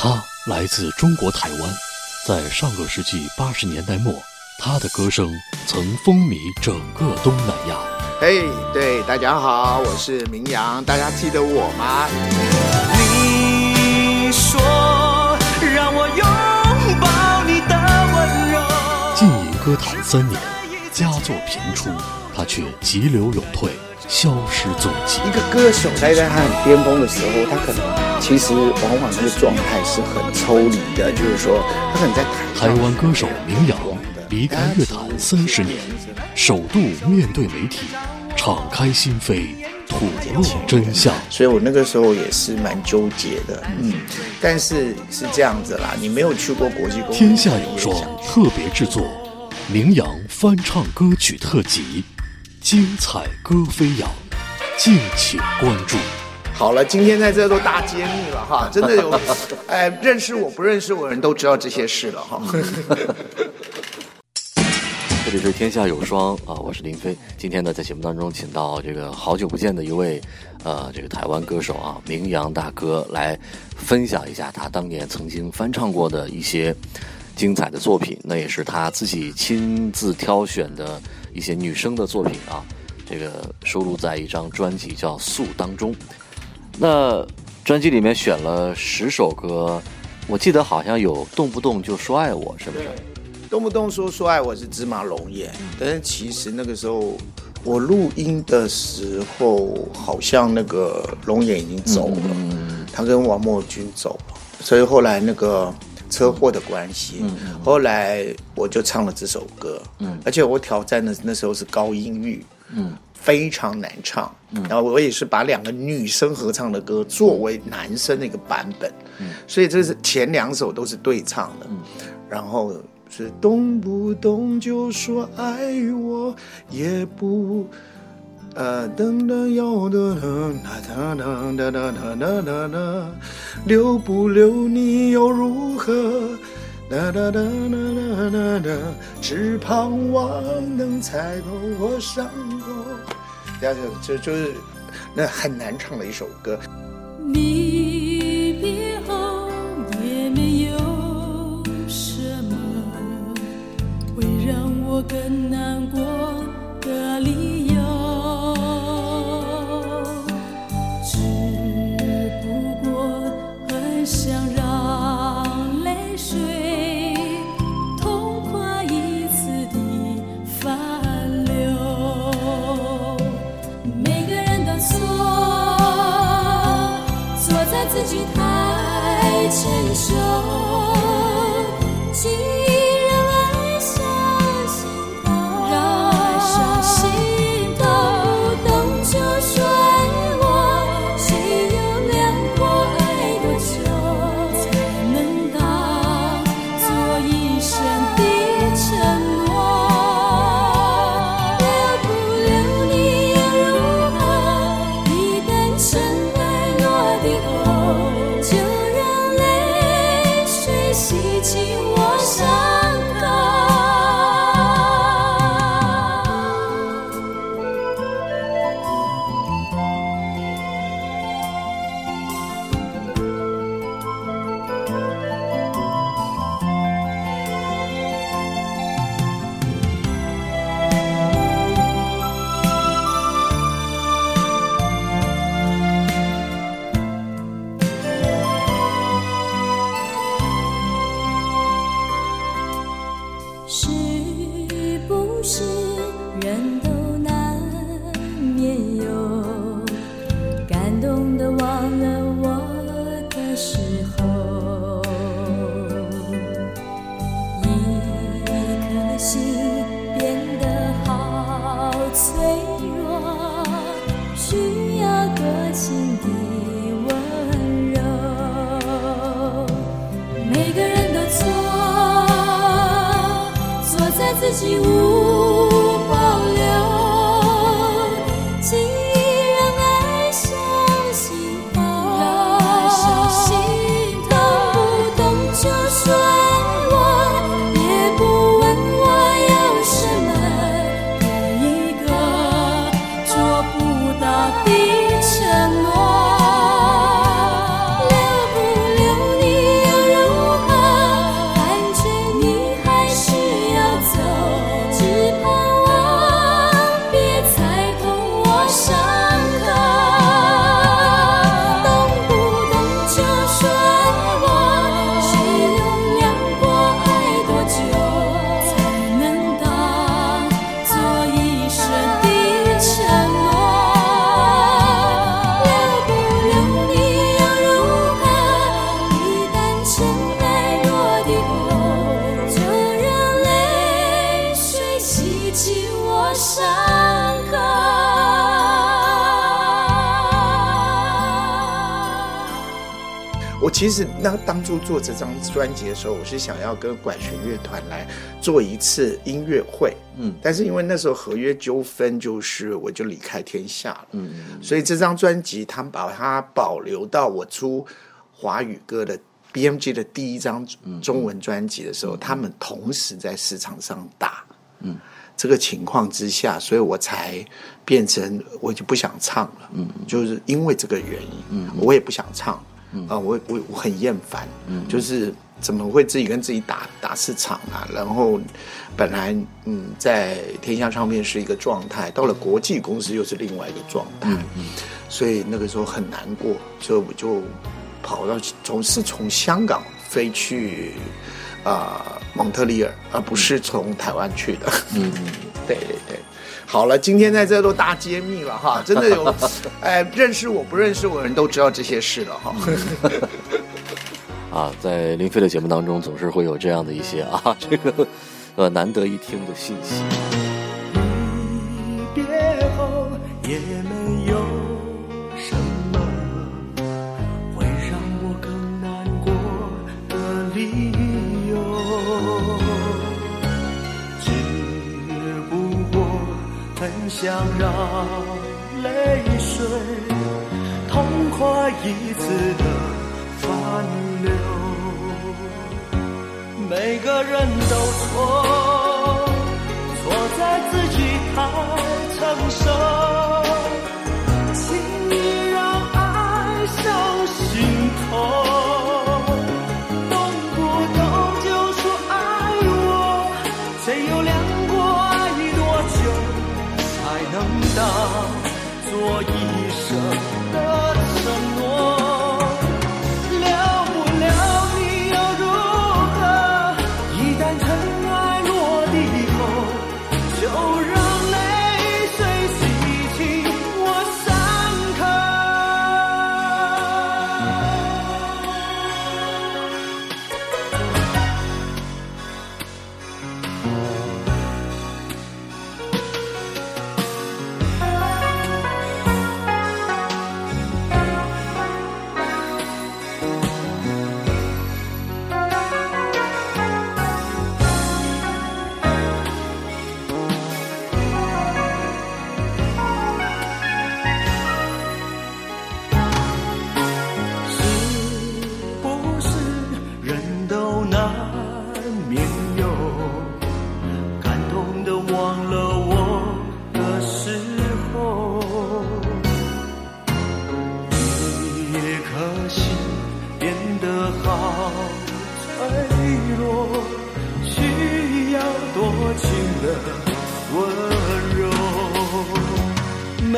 他来自中国台湾，在上个世纪八十年代末，他的歌声曾风靡整个东南亚。嘿，对，大家好，我是明阳，大家记得我吗？你说让我拥抱你的温柔。浸淫歌坛三年，佳作频出，他却急流勇退，消失踪迹。一个歌手在在他很巅峰的时候，他可能其实往往那个状态是很抽离的，就是说他可能在台台湾歌手明阳离开乐坛三十年，首度面对媒体，敞开心扉，吐露真相。所以我那个时候也是蛮纠结的，嗯，但是是这样子啦，你没有去过国际公，天下有双特别制作，名扬翻唱歌曲特辑，精彩歌飞扬，敬请关注。好了，今天在这都大揭秘了哈，真的有，哎，认识我不认识我的人都知道这些事了哈。这里是天下有双啊，我是林飞。今天呢，在节目当中请到这个好久不见的一位，呃，这个台湾歌手啊，明阳大哥来分享一下他当年曾经翻唱过的一些精彩的作品，那也是他自己亲自挑选的一些女生的作品啊，这个收录在一张专辑叫《素》当中。那专辑里面选了十首歌，我记得好像有动不动就说爱我，是不是？动不动说说爱我是芝麻龙眼，但是其实那个时候我录音的时候，好像那个龙眼已经走了，他跟王莫君走了，所以后来那个车祸的关系，后来我就唱了这首歌，而且我挑战的那时候是高音域，非常难唱，然后我也是把两个女生合唱的歌作为男生的一个版本，所以这是前两首都是对唱的，然后是动不动就说爱我，也不。啊，噔噔要的噔，哒噔噔哒哒哒哒哒哒，留不留你又如何？哒哒哒哒哒哒哒，只盼望能猜透我伤口。这就这就是那很难唱的一首歌。离别后也没有什么会让我更难过。自己太成熟。激起我伤口。我其实那当初做这张专辑的时候，我是想要跟管弦乐团来做一次音乐会，嗯，但是因为那时候合约纠纷，就是我就离开天下了，嗯嗯，所以这张专辑他们把它保留到我出华语歌的 BMG 的第一张中文专辑的时候，他们同时在市场上打。嗯，这个情况之下，所以我才变成我就不想唱了，嗯，就是因为这个原因，嗯，我也不想唱，嗯。啊、我我我很厌烦，嗯，就是怎么会自己跟自己打打市场啊？然后本来嗯，在天下唱片是一个状态，到了国际公司又是另外一个状态，嗯所以那个时候很难过，所以我就跑到从是从香港飞去啊、蒙特利尔，而不是从台湾去的。嗯，对对对。好了，今天在这都大揭秘了哈，真的有，哎，认识我不认识我的人都知道这些事了哈。啊，在林飞的节目当中，总是会有这样的一些啊，这个呃难得一听的信息。离别后也没有想让泪水痛快一次的反流。每个人都错，错在自己太成熟，轻易让爱上心头。动不动就说爱我，谁有量当做一生的承诺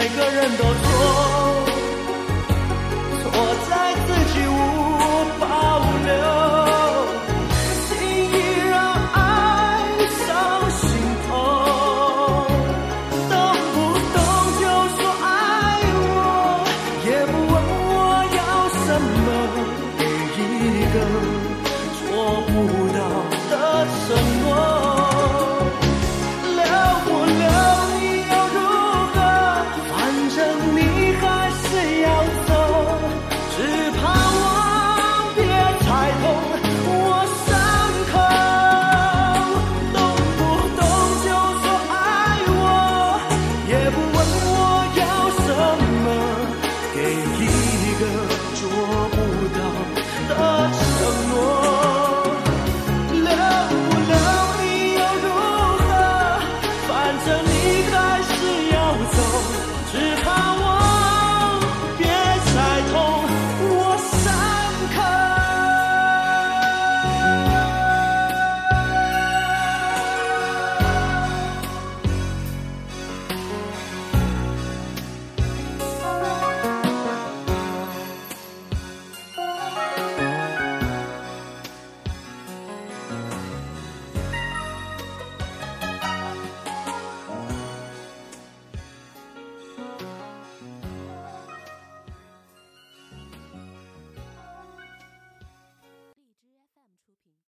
每个人都